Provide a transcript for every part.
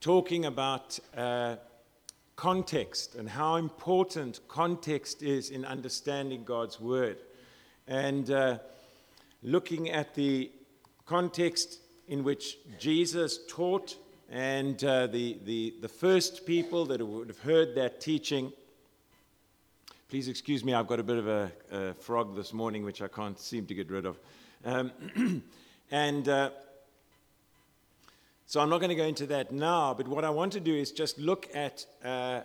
talking about uh, context and how important context is in understanding God's Word. And uh, looking at the context in which Jesus taught and uh, the, the, the first people that would have heard that teaching. Please excuse me, I've got a bit of a, a frog this morning which I can't seem to get rid of. Um, and uh, so I'm not going to go into that now, but what I want to do is just look at uh,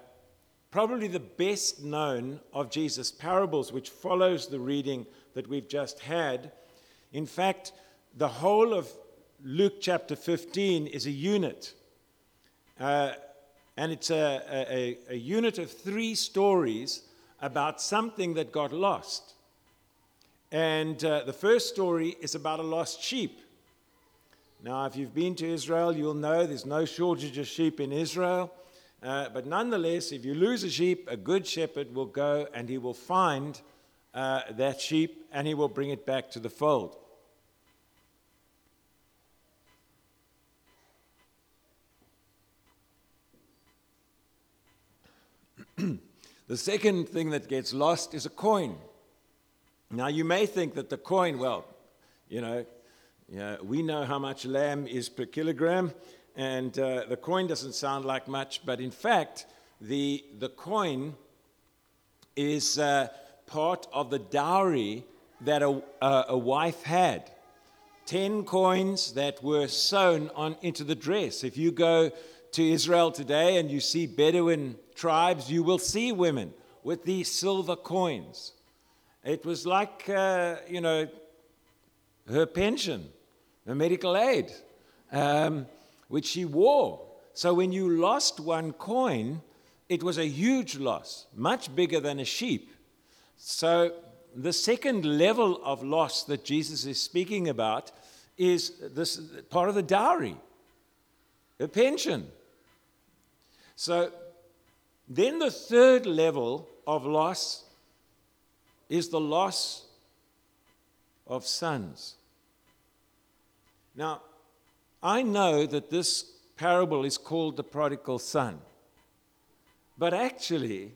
probably the best known of Jesus' parables, which follows the reading that we've just had. In fact, the whole of Luke chapter 15 is a unit. Uh, and it's a, a, a unit of three stories about something that got lost. And uh, the first story is about a lost sheep. Now, if you've been to Israel, you'll know there's no shortage of sheep in Israel. Uh, but nonetheless, if you lose a sheep, a good shepherd will go and he will find uh, that sheep and he will bring it back to the fold. the second thing that gets lost is a coin. Now, you may think that the coin, well, you know, yeah, we know how much lamb is per kilogram, and uh, the coin doesn't sound like much, but in fact, the, the coin is uh, part of the dowry that a, a, a wife had. Ten coins that were sewn on into the dress. If you go to Israel today and you see Bedouin tribes, you will see women with these silver coins. It was like, uh, you know, her pension, her medical aid, um, which she wore. So when you lost one coin, it was a huge loss, much bigger than a sheep. So the second level of loss that Jesus is speaking about is this part of the dowry, a pension. So then the third level of loss is the loss of sons. Now, I know that this parable is called the prodigal son, but actually,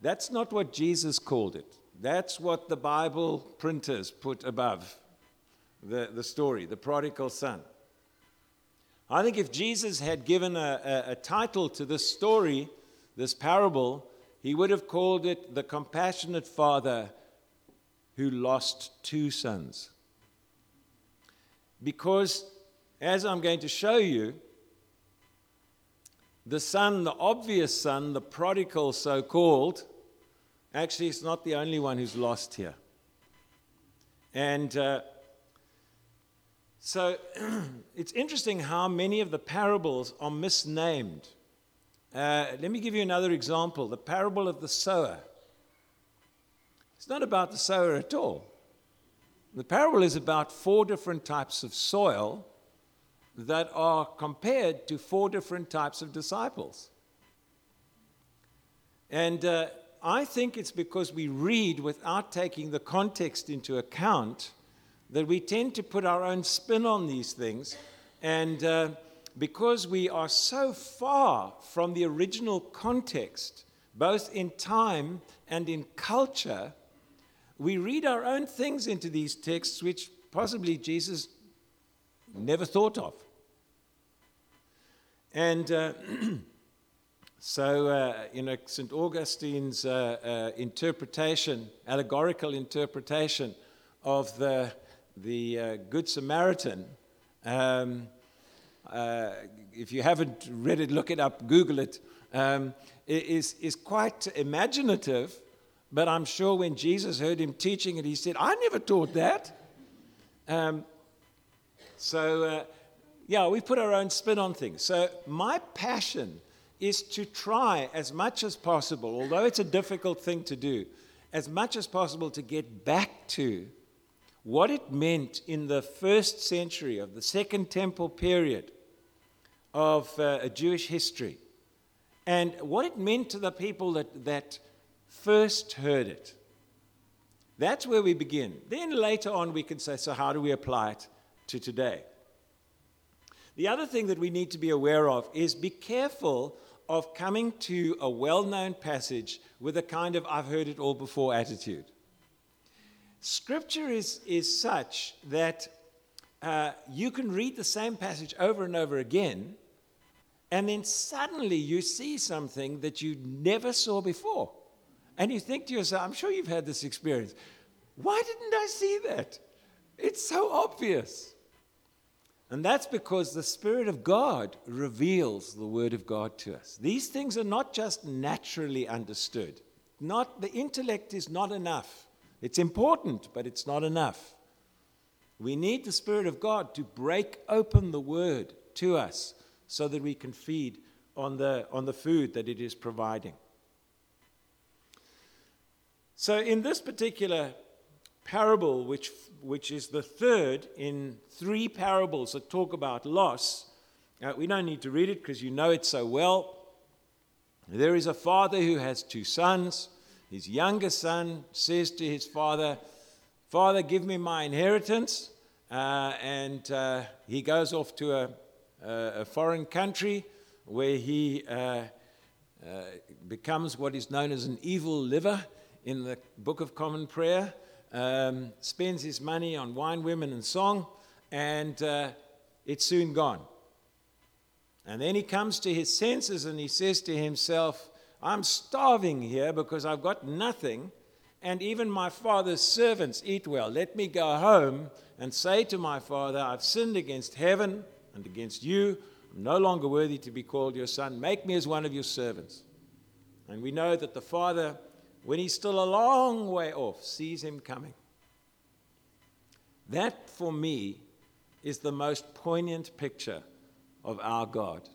that's not what Jesus called it. That's what the Bible printers put above the, the story, the prodigal son. I think if Jesus had given a, a, a title to this story, this parable, he would have called it the compassionate father who lost two sons. Because, as I'm going to show you, the son, the obvious son, the prodigal so called, actually is not the only one who's lost here. And uh, so it's interesting how many of the parables are misnamed. Uh, let me give you another example the parable of the sower. It's not about the sower at all. The parable is about four different types of soil that are compared to four different types of disciples. And uh, I think it's because we read without taking the context into account that we tend to put our own spin on these things. And uh, because we are so far from the original context, both in time and in culture, we read our own things into these texts which possibly Jesus never thought of. And uh, so, uh, you know, St. Augustine's uh, uh, interpretation, allegorical interpretation of the, the uh, Good Samaritan, um, uh, if you haven't read it, look it up, Google it. Um, is, is quite imaginative, but I'm sure when Jesus heard him teaching it, he said, I never taught that. Um, so, uh, yeah, we put our own spin on things. So, my passion is to try as much as possible, although it's a difficult thing to do, as much as possible to get back to what it meant in the first century of the Second Temple period of uh, Jewish history and what it meant to the people that, that first heard it. That's where we begin. Then later on, we can say, so how do we apply it to today? The other thing that we need to be aware of is be careful of coming to a well known passage with a kind of I've heard it all before attitude. Scripture is, is such that uh, you can read the same passage over and over again, and then suddenly you see something that you never saw before. And you think to yourself, I'm sure you've had this experience. Why didn't I see that? It's so obvious. And that's because the Spirit of God reveals the Word of God to us. These things are not just naturally understood. Not, the intellect is not enough. It's important, but it's not enough. We need the Spirit of God to break open the Word to us so that we can feed on the, on the food that it is providing. So, in this particular parable, which, which is the third in three parables that talk about loss, uh, we don't need to read it because you know it so well. There is a father who has two sons. His younger son says to his father, Father, give me my inheritance. Uh, and uh, he goes off to a, a, foreign country where he uh, uh, becomes what is known as an evil liver in the Book of Common Prayer, um, spends his money on wine, women, and song, and uh, it's soon gone. And then he comes to his senses and he says to himself, I'm starving here because I've got nothing, and even my father's servants eat well. Let me go home and say to my father, I've sinned against heaven and against you. I'm no longer worthy to be called your son. Make me as one of your servants. And we know that the father, when he's still a long way off, sees him coming. That, for me, is the most poignant picture of our God.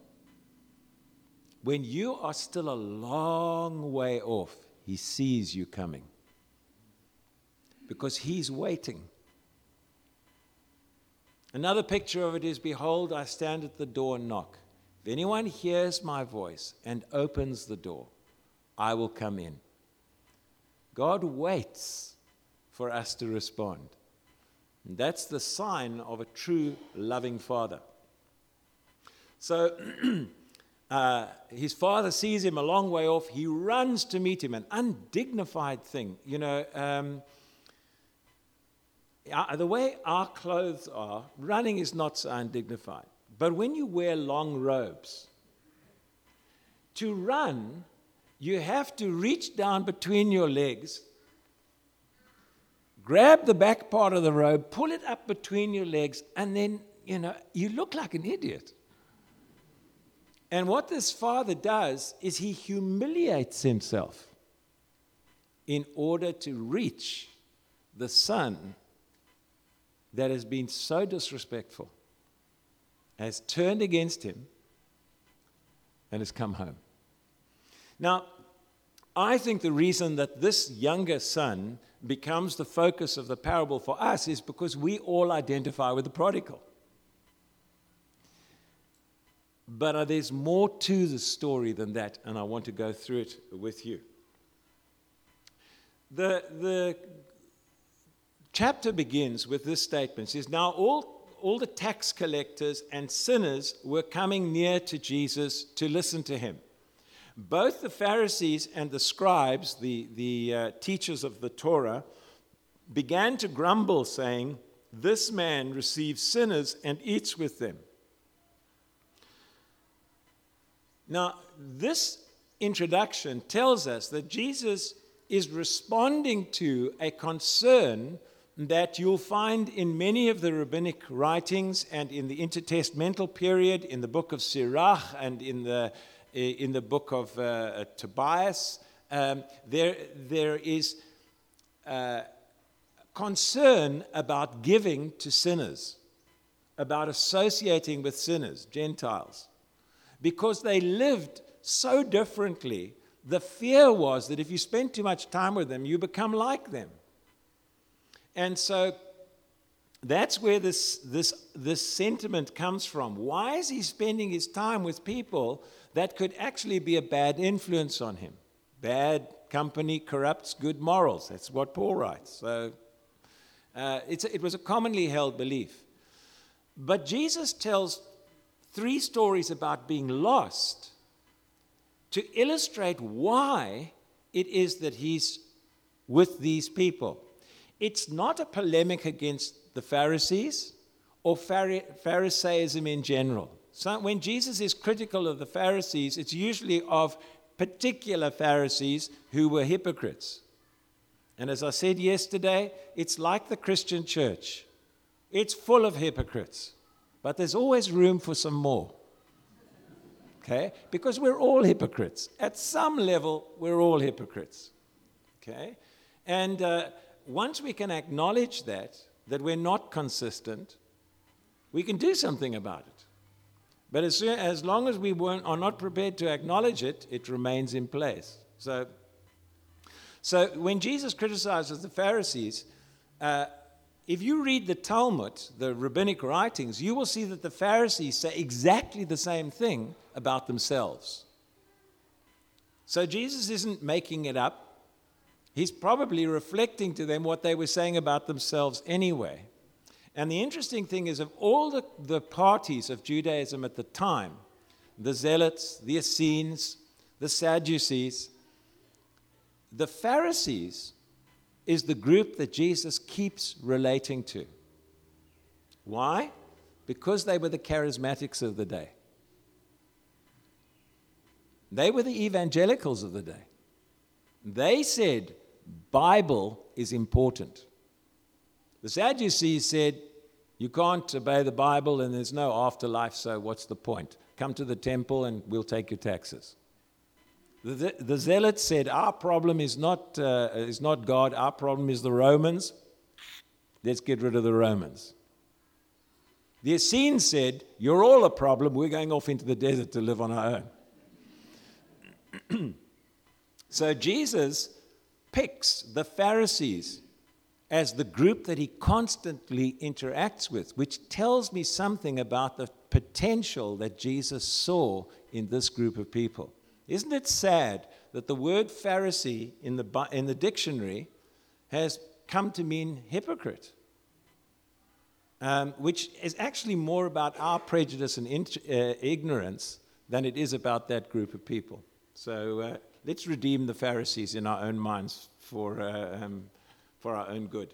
When you are still a long way off, he sees you coming because he's waiting. Another picture of it is Behold, I stand at the door and knock. If anyone hears my voice and opens the door, I will come in. God waits for us to respond. And that's the sign of a true loving father. So, Uh, his father sees him a long way off. He runs to meet him, an undignified thing. You know, um, uh, the way our clothes are, running is not so undignified. But when you wear long robes, to run, you have to reach down between your legs, grab the back part of the robe, pull it up between your legs, and then, you know, you look like an idiot. And what this father does is he humiliates himself in order to reach the son that has been so disrespectful, has turned against him, and has come home. Now, I think the reason that this younger son becomes the focus of the parable for us is because we all identify with the prodigal. But uh, there's more to the story than that, and I want to go through it with you. The, the chapter begins with this statement. It says, Now all, all the tax collectors and sinners were coming near to Jesus to listen to him. Both the Pharisees and the scribes, the, the uh, teachers of the Torah, began to grumble, saying, This man receives sinners and eats with them. Now, this introduction tells us that Jesus is responding to a concern that you'll find in many of the rabbinic writings and in the intertestamental period, in the book of Sirach and in the, in the book of uh, uh, Tobias. Um, there, there is uh, concern about giving to sinners, about associating with sinners, Gentiles because they lived so differently, the fear was that if you spent too much time with them, you become like them. And so that's where this, this, this sentiment comes from. Why is he spending his time with people that could actually be a bad influence on him? Bad company corrupts good morals. That's what Paul writes. So uh, it was a commonly held belief. But Jesus tells three stories about being lost to illustrate why it is that he's with these people. It's not a polemic against the Pharisees or Pharisaism in general. So when Jesus is critical of the Pharisees, it's usually of particular Pharisees who were hypocrites. And as I said yesterday, it's like the Christian church. It's full of hypocrites, but there's always room for some more. Okay? Because we're all hypocrites. At some level, we're all hypocrites. Okay? And uh, once we can acknowledge that, that we're not consistent, we can do something about it. But as, soon, as long as we are not prepared to acknowledge it, it remains in place. So, so when Jesus criticizes the Pharisees, uh, if you read the Talmud, the rabbinic writings, you will see that the Pharisees say exactly the same thing about themselves. So Jesus isn't making it up. He's probably reflecting to them what they were saying about themselves anyway. And the interesting thing is, of all the, the parties of Judaism at the time, the Zealots, the Essenes, the Sadducees, the Pharisees is the group that Jesus keeps relating to. Why? Because they were the charismatics of the day. They were the evangelicals of the day. They said, Bible is important. The Sadducees said, You can't obey the Bible and there's no afterlife, so what's the point? Come to the temple and we'll take your taxes. The, the Zealots said, Our problem is not, uh, is not God, our problem is the Romans. Let's get rid of the Romans. The Essenes said, You're all a problem, we're going off into the desert to live on our own. so Jesus picks the Pharisees as the group that he constantly interacts with, which tells me something about the potential that Jesus saw in this group of people. Isn't it sad that the word Pharisee in the, in the dictionary has come to mean hypocrite? Um, which is actually more about our prejudice and uh, ignorance than it is about that group of people. So uh, let's redeem the Pharisees in our own minds for, uh, um, for our own good.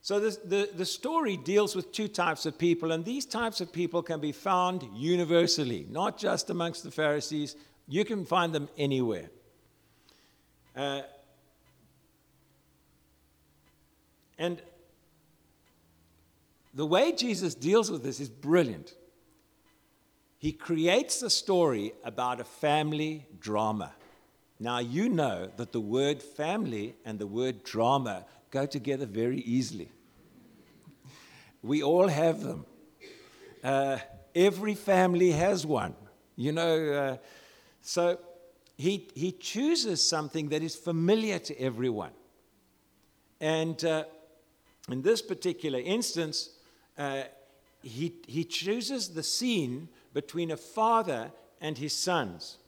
So, this, the, the story deals with two types of people, and these types of people can be found universally, not just amongst the Pharisees. You can find them anywhere. Uh, and the way Jesus deals with this is brilliant. He creates a story about a family drama. Now, you know that the word family and the word drama go together very easily. We all have them. Uh, every family has one, you know. Uh, so he, he chooses something that is familiar to everyone. And uh, in this particular instance, uh, he, he chooses the scene between a father and his sons.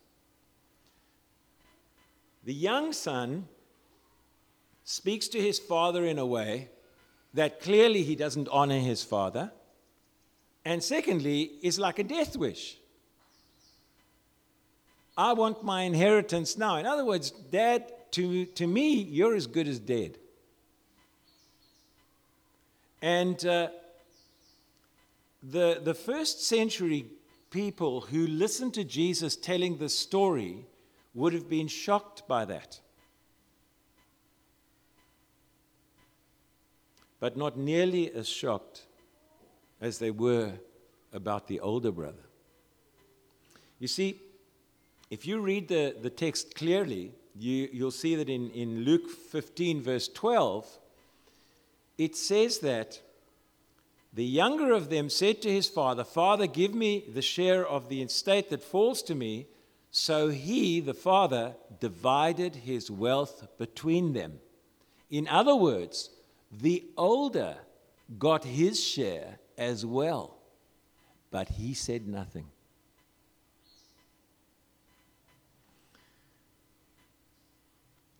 The young son speaks to his father in a way that clearly he doesn't honor his father. And secondly, is like a death wish. I want my inheritance now. In other words, Dad, to, to me, you're as good as dead. And uh, the, the first century people who listened to Jesus telling this story would have been shocked by that. But not nearly as shocked as they were about the older brother. You see, if you read the, the text clearly, you, you'll see that in, in Luke 15, verse 12, it says that the younger of them said to his father, Father, give me the share of the estate that falls to me. So he, the father, divided his wealth between them. In other words, the older got his share as well, but he said nothing.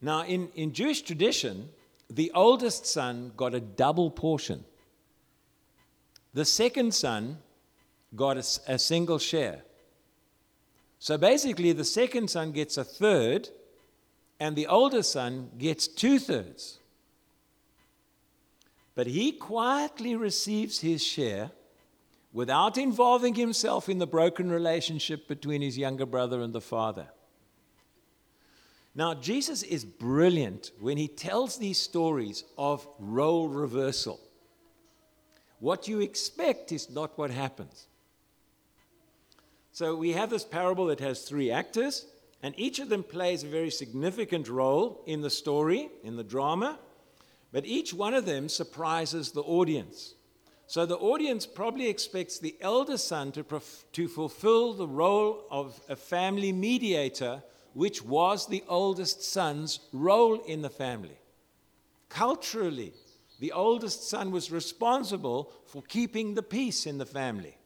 Now, in, in Jewish tradition, the oldest son got a double portion. The second son got a, a single share. So basically, the second son gets a third, and the older son gets two thirds. But he quietly receives his share without involving himself in the broken relationship between his younger brother and the father. Now, Jesus is brilliant when he tells these stories of role reversal. What you expect is not what happens. So we have this parable that has three actors, and each of them plays a very significant role in the story, in the drama, but each one of them surprises the audience. So the audience probably expects the elder son to, prof- to fulfill the role of a family mediator, which was the oldest son's role in the family. Culturally, the oldest son was responsible for keeping the peace in the family.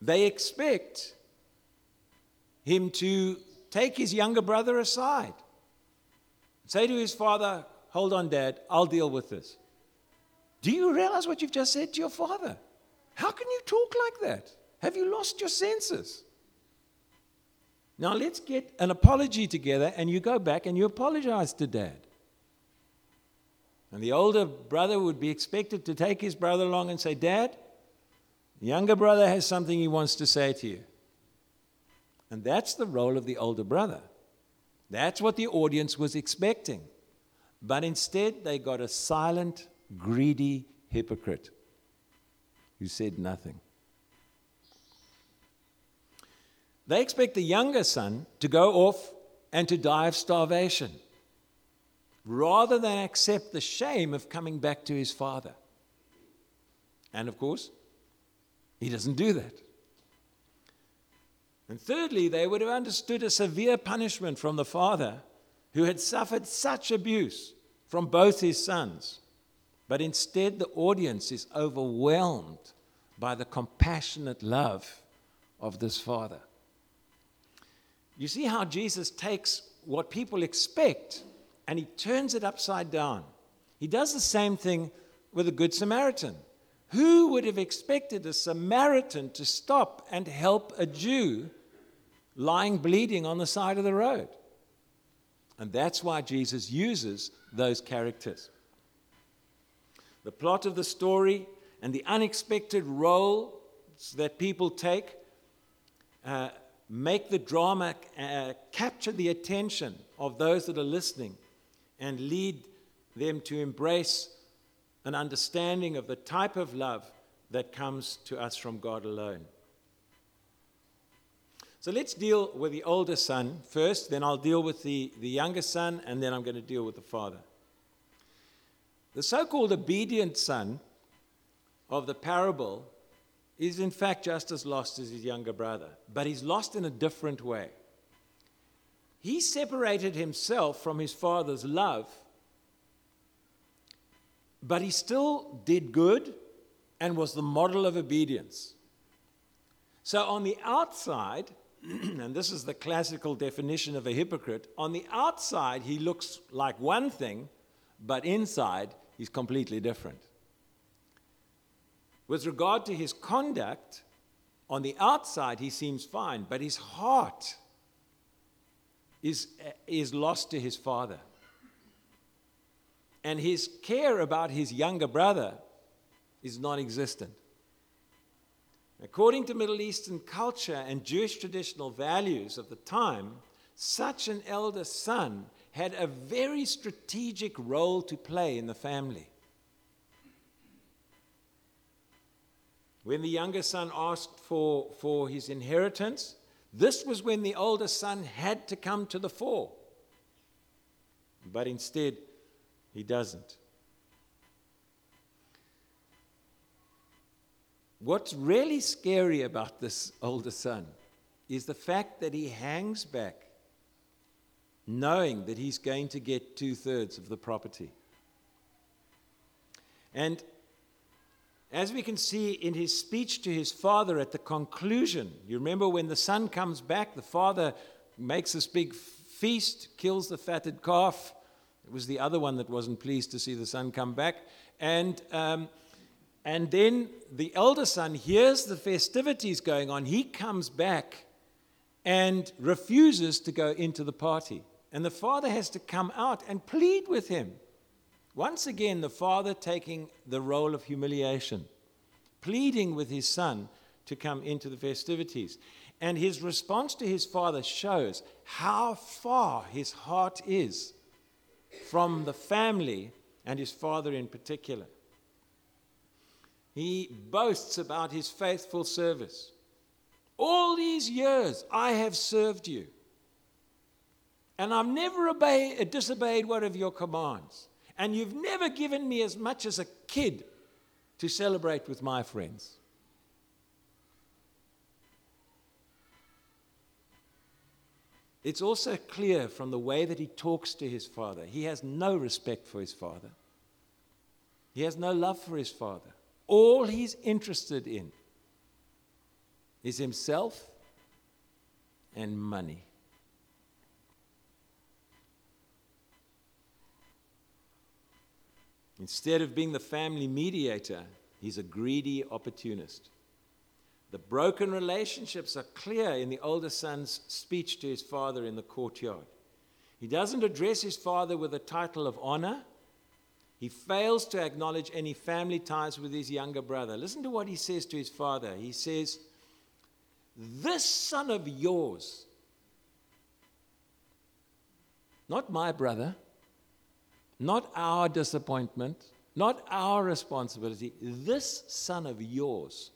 They expect him to take his younger brother aside, say to his father, Hold on, dad, I'll deal with this. Do you realize what you've just said to your father? How can you talk like that? Have you lost your senses? Now let's get an apology together and you go back and you apologize to dad. And the older brother would be expected to take his brother along and say, Dad, the younger brother has something he wants to say to you. And that's the role of the older brother. That's what the audience was expecting. But instead, they got a silent, greedy hypocrite who said nothing. They expect the younger son to go off and to die of starvation rather than accept the shame of coming back to his father. And of course, he doesn't do that. And thirdly, they would have understood a severe punishment from the father who had suffered such abuse from both his sons. But instead, the audience is overwhelmed by the compassionate love of this father. You see how Jesus takes what people expect and he turns it upside down. He does the same thing with the Good Samaritan. Who would have expected a Samaritan to stop and help a Jew lying bleeding on the side of the road? And that's why Jesus uses those characters. The plot of the story and the unexpected roles that people take uh, make the drama uh, capture the attention of those that are listening and lead them to embrace an understanding of the type of love that comes to us from God alone. So let's deal with the older son first, then I'll deal with the, the younger son, and then I'm going to deal with the father. The so called obedient son of the parable is, in fact, just as lost as his younger brother, but he's lost in a different way. He separated himself from his father's love but he still did good and was the model of obedience. So, on the outside, and this is the classical definition of a hypocrite, on the outside, he looks like one thing, but inside, he's completely different. With regard to his conduct, on the outside, he seems fine, but his heart is, is lost to his father and his care about his younger brother is non existent. According to Middle Eastern culture and Jewish traditional values of the time, such an elder son had a very strategic role to play in the family. When the younger son asked for, for his inheritance, this was when the older son had to come to the fore. But instead, he doesn't. What's really scary about this older son is the fact that he hangs back knowing that he's going to get two thirds of the property. And as we can see in his speech to his father at the conclusion, you remember when the son comes back, the father makes this big feast, kills the fatted calf, it was the other one that wasn't pleased to see the son come back. And um, And then the elder son hears the festivities going on. He comes back and refuses to go into the party. And the father has to come out and plead with him. Once again, the father taking the role of humiliation, pleading with his son to come into the festivities. And his response to his father shows how far his heart is from the family and his father in particular. He boasts about his faithful service. All these years I have served you, and I've never obey, uh, disobeyed one of your commands, and you've never given me as much as a kid to celebrate with my friends. It's also clear from the way that he talks to his father. He has no respect for his father. He has no love for his father. All he's interested in is himself and money. Instead of being the family mediator, he's a greedy opportunist. The broken relationships are clear in the older son's speech to his father in the courtyard. He doesn't address his father with a title of honor. He fails to acknowledge any family ties with his younger brother. Listen to what he says to his father. He says, This son of yours, not my brother, not our disappointment, not our responsibility, this son of yours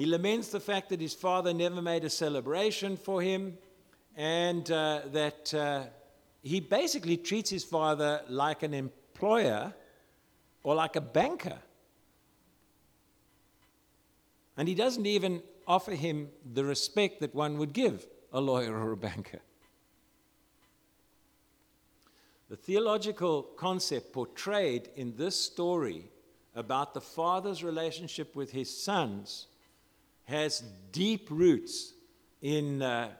He laments the fact that his father never made a celebration for him and uh, that uh, he basically treats his father like an employer or like a banker. And he doesn't even offer him the respect that one would give a lawyer or a banker. The theological concept portrayed in this story about the father's relationship with his sons has deep roots in uh,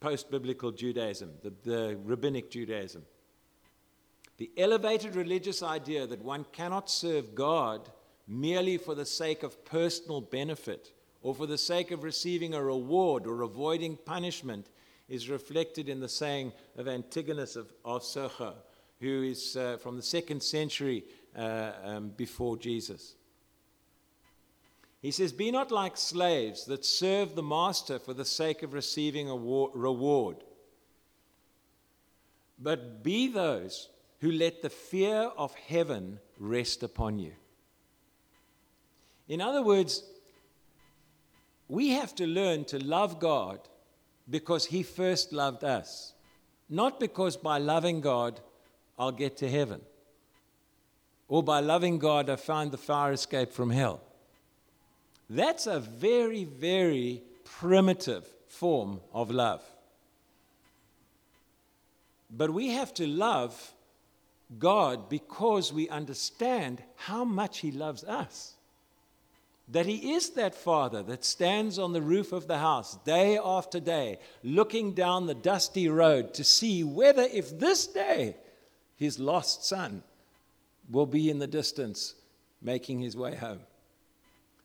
post biblical Judaism, the, the rabbinic Judaism. The elevated religious idea that one cannot serve God merely for the sake of personal benefit or for the sake of receiving a reward or avoiding punishment is reflected in the saying of Antigonus of, of Socho, who is uh, from the second century uh, um, before Jesus. He says, Be not like slaves that serve the master for the sake of receiving a reward, but be those who let the fear of heaven rest upon you. In other words, we have to learn to love God because He first loved us, not because by loving God I'll get to heaven, or by loving God I find the fire escape from hell. That's a very, very primitive form of love. But we have to love God because we understand how much He loves us. That He is that Father that stands on the roof of the house day after day, looking down the dusty road to see whether, if this day, His lost son will be in the distance making his way home.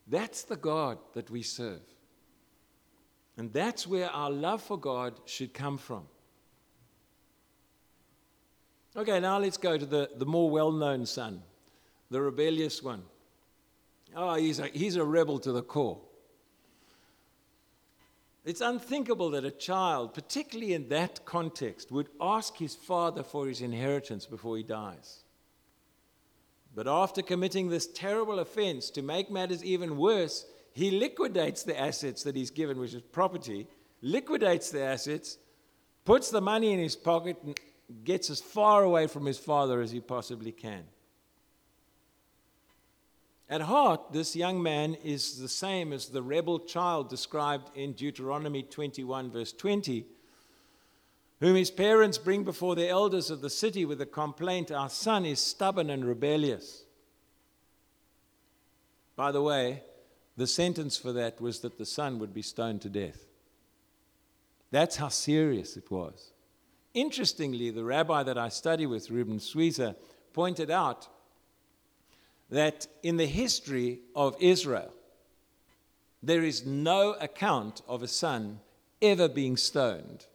That's the God that we serve. And that's where our love for God should come from. Okay, now let's go to the, the more well known son, the rebellious one. Oh, he's a, he's a rebel to the core. It's unthinkable that a child, particularly in that context, would ask his father for his inheritance before he dies. But after committing this terrible offense, to make matters even worse, he liquidates the assets that he's given, which is property, liquidates the assets, puts the money in his pocket, and gets as far away from his father as he possibly can. At heart, this young man is the same as the rebel child described in Deuteronomy 21, verse 20 whom his parents bring before the elders of the city with a complaint Our son is stubborn and rebellious. By the way, the sentence for that was that the son would be stoned to death. That's how serious it was. Interestingly, the rabbi that I study with, Ruben Suiza, pointed out that in the history of Israel, there is no account of a son ever being stoned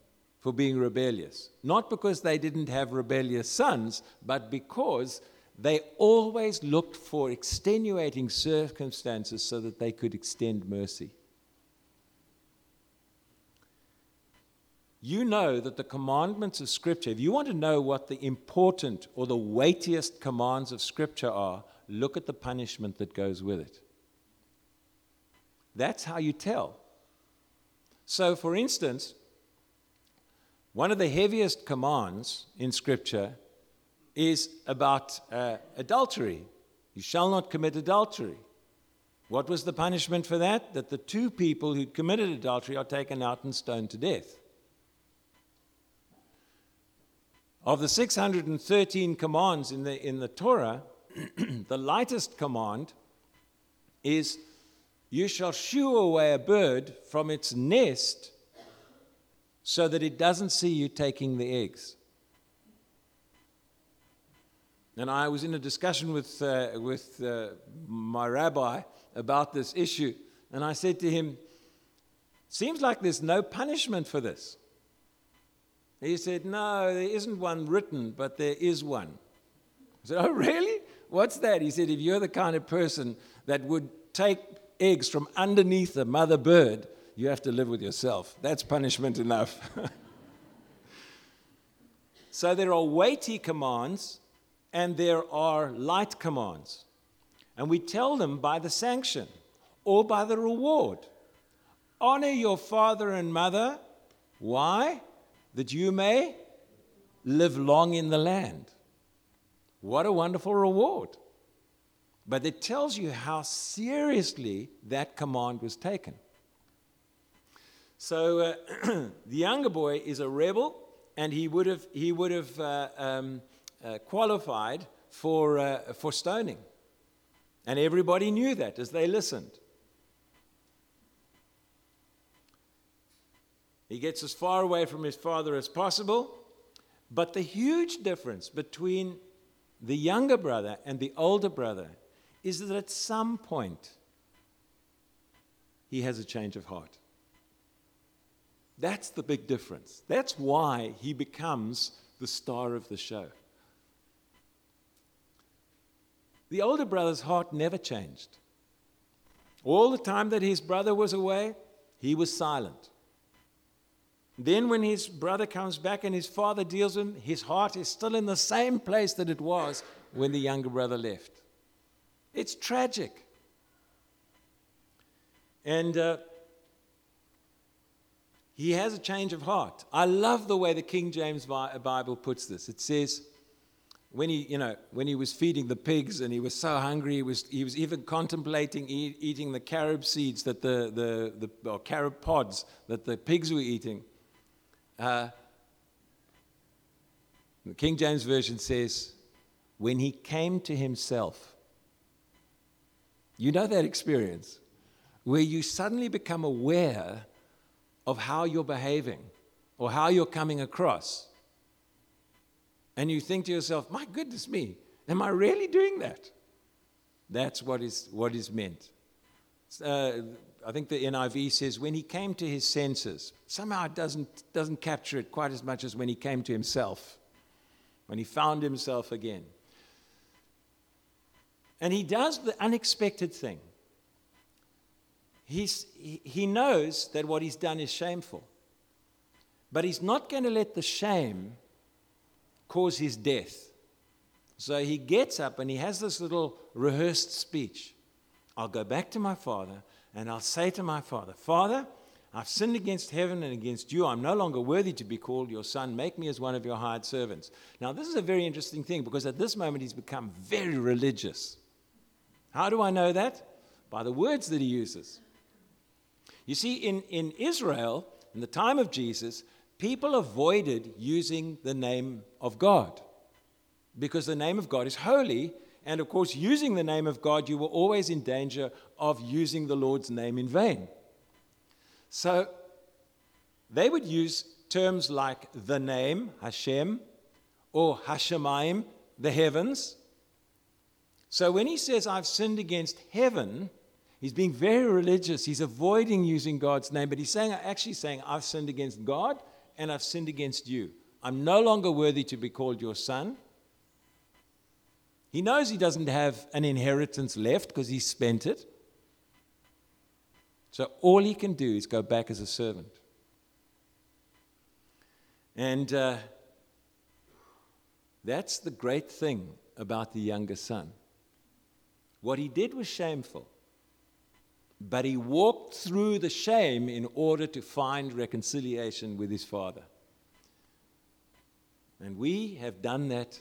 for being rebellious. Not because they didn't have rebellious sons, but because they always looked for extenuating circumstances so that they could extend mercy. You know that the commandments of Scripture, if you want to know what the important or the weightiest commands of Scripture are, look at the punishment that goes with it. That's how you tell. So, for instance, one of the heaviest commands in Scripture is about uh, adultery. You shall not commit adultery. What was the punishment for that? That the two people who committed adultery are taken out and stoned to death. Of the 613 commands in the, in the Torah, the lightest command is you shall shoo away a bird from its nest so that it doesn't see you taking the eggs. And I was in a discussion with, uh, with uh, my rabbi about this issue, and I said to him, Seems like there's no punishment for this. He said, No, there isn't one written, but there is one. I said, Oh, really? What's that? He said, If you're the kind of person that would take eggs from underneath a mother bird, you have to live with yourself. That's punishment enough. so there are weighty commands and there are light commands. And we tell them by the sanction or by the reward. Honor your father and mother. Why? That you may live long in the land. What a wonderful reward. But it tells you how seriously that command was taken. So uh, the younger boy is a rebel, and he would have, he would have uh, um, uh, qualified for, uh, for stoning. And everybody knew that as they listened. He gets as far away from his father as possible. But the huge difference between the younger brother and the older brother is that at some point he has a change of heart. That's the big difference. That's why he becomes the star of the show. The older brother's heart never changed. All the time that his brother was away, he was silent. Then, when his brother comes back and his father deals with him, his heart is still in the same place that it was when the younger brother left. It's tragic. And uh, he has a change of heart. I love the way the King James Bible puts this. It says, when he, you know, when he was feeding the pigs and he was so hungry, he was, he was even contemplating eat, eating the carob seeds that the, the, the or carob pods that the pigs were eating. Uh, the King James Version says, when he came to himself, you know that experience where you suddenly become aware of how you're behaving or how you're coming across. And you think to yourself, my goodness me, am I really doing that? That's what is, what is meant. Uh, I think the NIV says when he came to his senses, somehow it doesn't, doesn't capture it quite as much as when he came to himself, when he found himself again. And he does the unexpected thing. He's, he knows that what he's done is shameful. But he's not going to let the shame cause his death. So he gets up and he has this little rehearsed speech. I'll go back to my father and I'll say to my father, Father, I've sinned against heaven and against you. I'm no longer worthy to be called your son. Make me as one of your hired servants. Now, this is a very interesting thing because at this moment he's become very religious. How do I know that? By the words that he uses. You see, in, in Israel, in the time of Jesus, people avoided using the name of God because the name of God is holy. And of course, using the name of God, you were always in danger of using the Lord's name in vain. So they would use terms like the name, Hashem, or Hashamayim, the heavens. So when he says, I've sinned against heaven, he's being very religious. He's avoiding using God's name, but he's saying, actually saying, I've sinned against God and I've sinned against you. I'm no longer worthy to be called your son. He knows he doesn't have an inheritance left because he spent it. So all he can do is go back as a servant. And uh, that's the great thing about the younger son. What he did was shameful, but he walked through the shame in order to find reconciliation with his father. And we have done that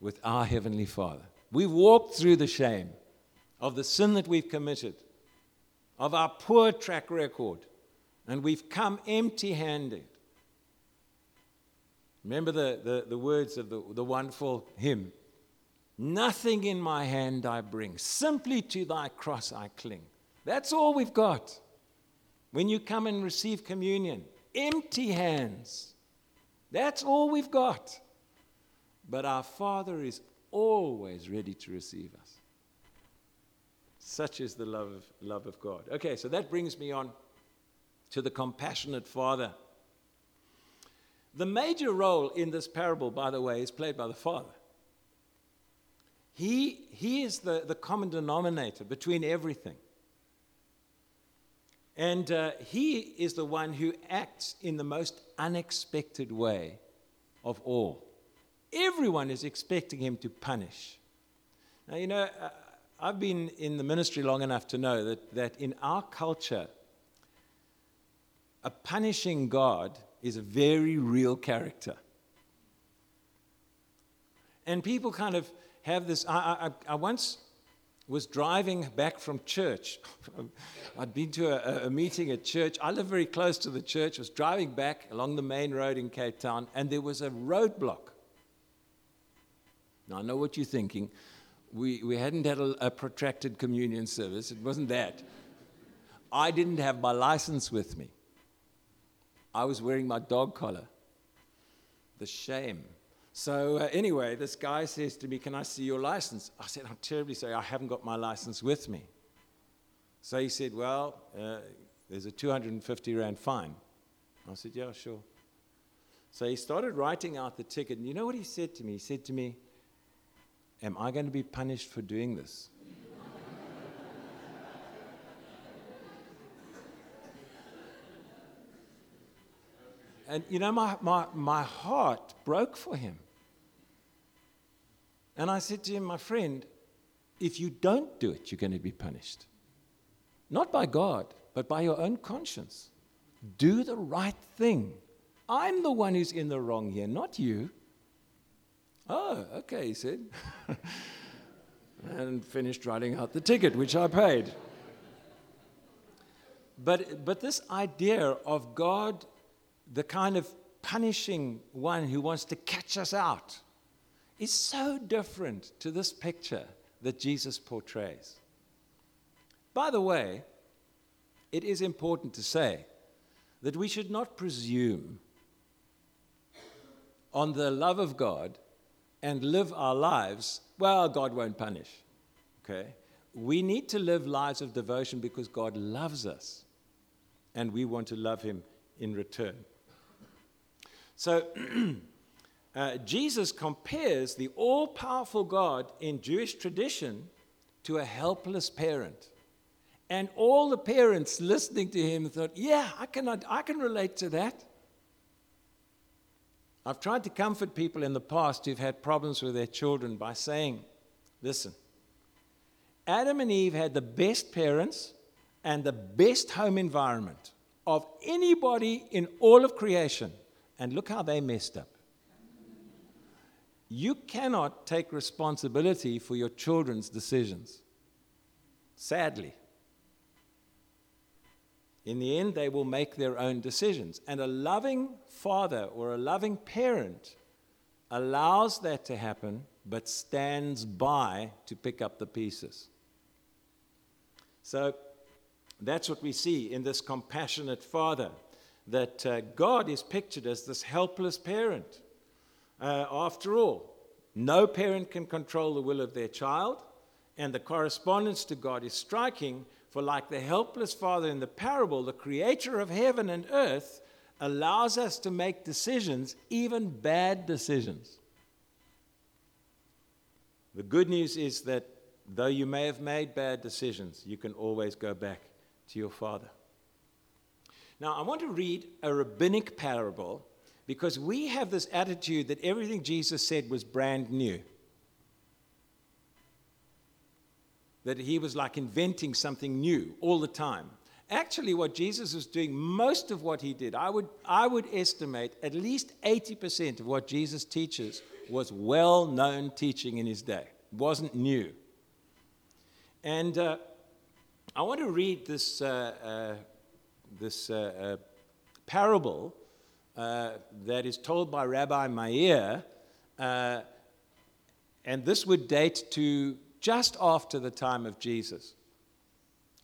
with our Heavenly Father. We've walked through the shame of the sin that we've committed, of our poor track record, and we've come empty handed. Remember the, the, the words of the, the wonderful hymn Nothing in my hand I bring, simply to thy cross I cling. That's all we've got. When you come and receive communion, empty hands. That's all we've got. But our Father is always ready to receive us. Such is the love of, love of God. Okay, so that brings me on to the compassionate Father. The major role in this parable, by the way, is played by the Father. He, he is the, the common denominator between everything. And uh, he is the one who acts in the most unexpected way of all. Everyone is expecting him to punish. Now, you know, uh, I've been in the ministry long enough to know that, that in our culture, a punishing God is a very real character. And people kind of have this. I, I, I once was driving back from church. I'd been to a, a, meeting at church. I live very close to the church. Was driving back along the main road in Cape Town, and there was a roadblock. Now, I know what you're thinking. We, we hadn't had a, a protracted communion service, it wasn't that. I didn't have my license with me. I was wearing my dog collar. The shame. So, uh, anyway, this guy says to me, Can I see your license? I said, I'm terribly sorry, I haven't got my license with me. So he said, Well, uh, there's a 250 Rand fine. I said, Yeah, sure. So he started writing out the ticket. And you know what he said to me? He said to me, Am I going to be punished for doing this? and you know, my, my, my heart broke for him. And I said to him, My friend, if you don't do it, you're going to be punished. Not by God, but by your own conscience. Do the right thing. I'm the one who's in the wrong here, not you. Oh, okay, he said. and finished writing out the ticket, which I paid. But, but this idea of God, the kind of punishing one who wants to catch us out, is so different to this picture that Jesus portrays. By the way, it is important to say that we should not presume on the love of God and live our lives, well, God won't punish. Okay? We need to live lives of devotion because God loves us and we want to love Him in return. So, uh, Jesus compares the all powerful God in Jewish tradition to a helpless parent. And all the parents listening to him thought, yeah, I can, I can relate to that. I've tried to comfort people in the past who've had problems with their children by saying, listen, Adam and Eve had the best parents and the best home environment of anybody in all of creation. And look how they messed up. You cannot take responsibility for your children's decisions. Sadly. In the end, they will make their own decisions. And a loving father or a loving parent allows that to happen, but stands by to pick up the pieces. So that's what we see in this compassionate father that uh, God is pictured as this helpless parent. Uh, after all, No parent can control the will of their child, and the correspondence to God is striking, for like the helpless father in the parable, the creator of heaven and earth allows us to make decisions, even bad decisions. The good news is that though you may have made bad decisions, you can always go back to your father. Now, I want to read a rabbinic parable because we have this attitude that everything Jesus said was brand new. That he was like inventing something new all the time. Actually, what Jesus was doing, most of what he did, I would, I would estimate at least 80% of what Jesus teaches was well known teaching in his day. It wasn't new. And uh, I want to read this, uh, uh, this uh, uh, parable uh, that is told by Rabbi Meir, uh, and this would date to just after the time of Jesus.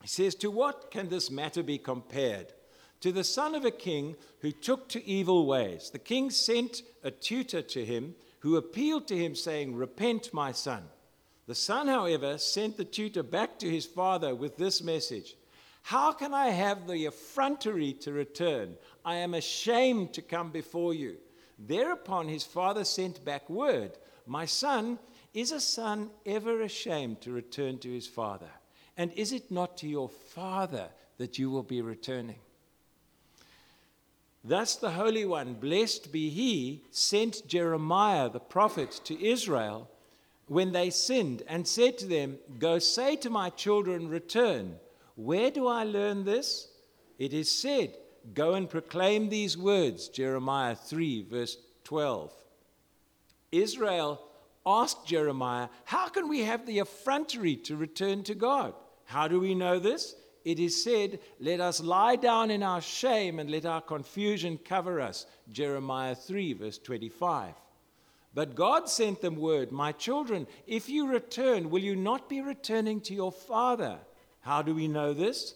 He says, To what can this matter be compared? To the son of a king who took to evil ways. The king sent a tutor to him who appealed to him, saying, Repent, my son. The son, however, sent the tutor back to his father with this message how can I have the effrontery to return? I am ashamed to come before you. Thereupon his father sent back word My son, is a son ever ashamed to return to his father? And is it not to your father that you will be returning? Thus the Holy One, blessed be he, sent Jeremiah the prophet to Israel when they sinned and said to them, Go say to my children, Return where do I learn this? It is said, Go and proclaim these words, Jeremiah 3, verse 12. Israel asked Jeremiah, How can we have the effrontery to return to God? How do we know this? It is said, Let us lie down in our shame and let our confusion cover us. Jeremiah 3, verse 25. But God sent them word, My children, if you return, will you not be returning to your father? How do we know this?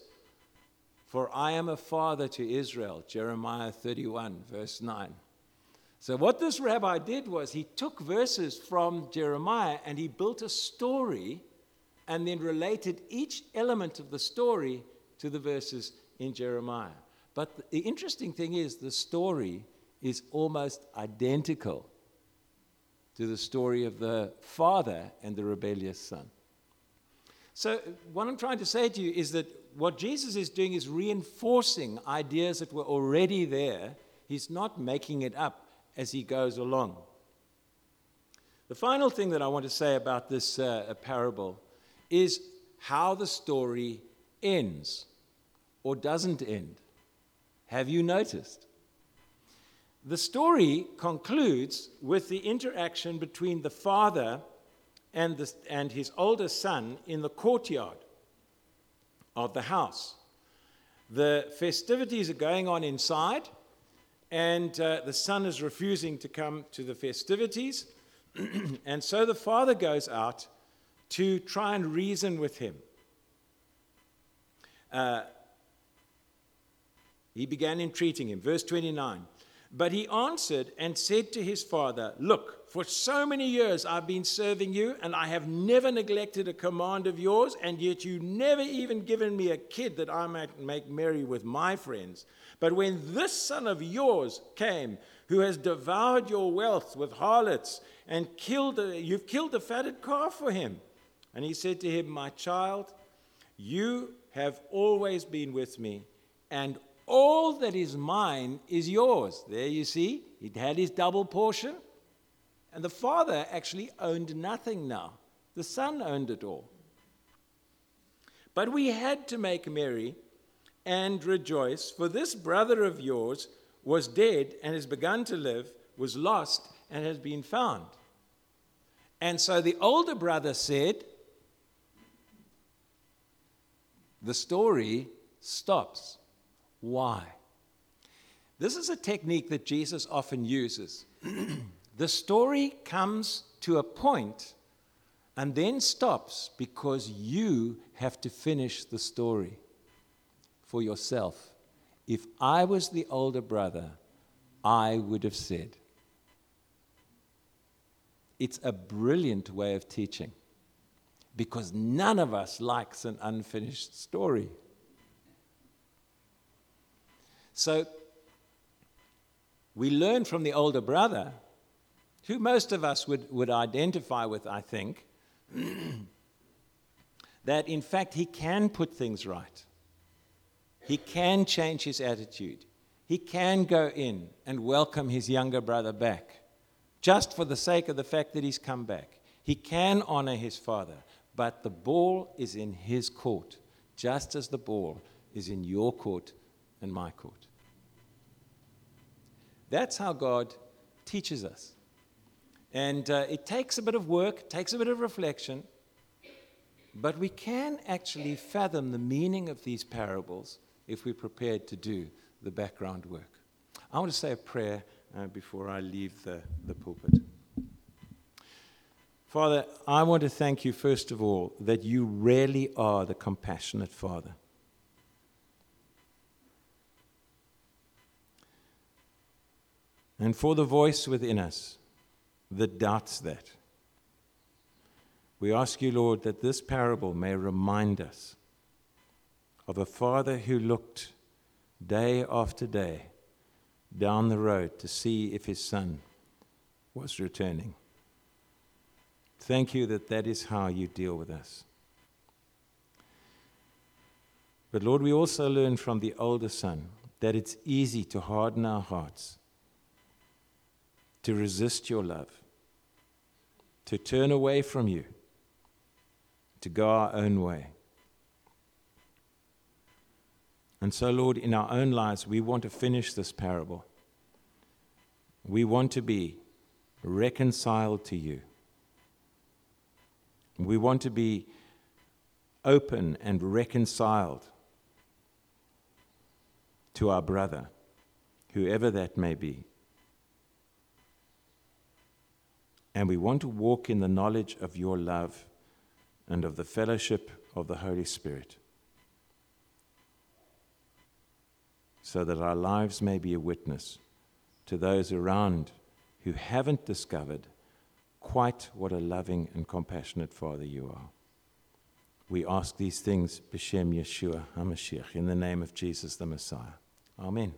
For I am a father to Israel, Jeremiah 31, verse 9. So, what this rabbi did was he took verses from Jeremiah and he built a story and then related each element of the story to the verses in Jeremiah. But the interesting thing is, the story is almost identical to the story of the father and the rebellious son. So, what I'm trying to say to you is that what Jesus is doing is reinforcing ideas that were already there. He's not making it up as he goes along. The final thing that I want to say about this uh, parable is how the story ends or doesn't end. Have you noticed? The story concludes with the interaction between the father and, the, and his older son in the courtyard of the house. The festivities are going on inside, and uh, the son is refusing to come to the festivities. and so the father goes out to try and reason with him. Uh, he began entreating him. Verse 29 But he answered and said to his father, Look, for so many years I've been serving you, and I have never neglected a command of yours, and yet you never even given me a kid that I might make merry with my friends. But when this son of yours came, who has devoured your wealth with harlots, and killed a, you've killed a fatted calf for him. And he said to him, My child, you have always been with me, and all that is mine is yours. There you see, he had his double portion. And the father actually owned nothing now, the son owned it all. But we had to make merry and rejoice, for this brother of yours was dead and has begun to live, was lost and has been found. And so the older brother said, The story stops. Why? This is a technique that Jesus often uses. The story comes to a point and then stops because you have to finish the story for yourself. If I was the older brother, I would have said. it's a brilliant way of teaching because none of us likes an unfinished story. So we learn from the older brother, who most of us would, would identify with, I think, that in fact he can put things right. He can change his attitude. He can go in and welcome his younger brother back, just for the sake of the fact that he's come back. He can honor his father, but the ball is in his court, just as the ball is in your court and my court. That's how God teaches us. And uh, it takes a bit of work, takes a bit of reflection, but we can actually fathom the meaning of these parables if we're prepared to do the background work. I want to say a prayer uh, before I leave the, the pulpit. Father, I want to thank you, first of all, that you really are the compassionate Father. And for the voice within us that doubts that, we ask you, Lord, that this parable may remind us of a father who looked day after day down the road to see if his son was returning. Thank you that that is how you deal with us. But Lord, we also learn from the older son that it's easy to harden our hearts to resist your love, to turn away from you, to go our own way. And so, Lord, in our own lives, we want to finish this parable. We want to be reconciled to you. We want to be open and reconciled to our brother, whoever that may be. And we want to walk in the knowledge of your love and of the fellowship of the Holy Spirit, so that our lives may be a witness to those around who haven't discovered quite what a loving and compassionate Father you are. We ask these things, B'Shem Yeshua HaMashiach, in the name of Jesus the Messiah. Amen.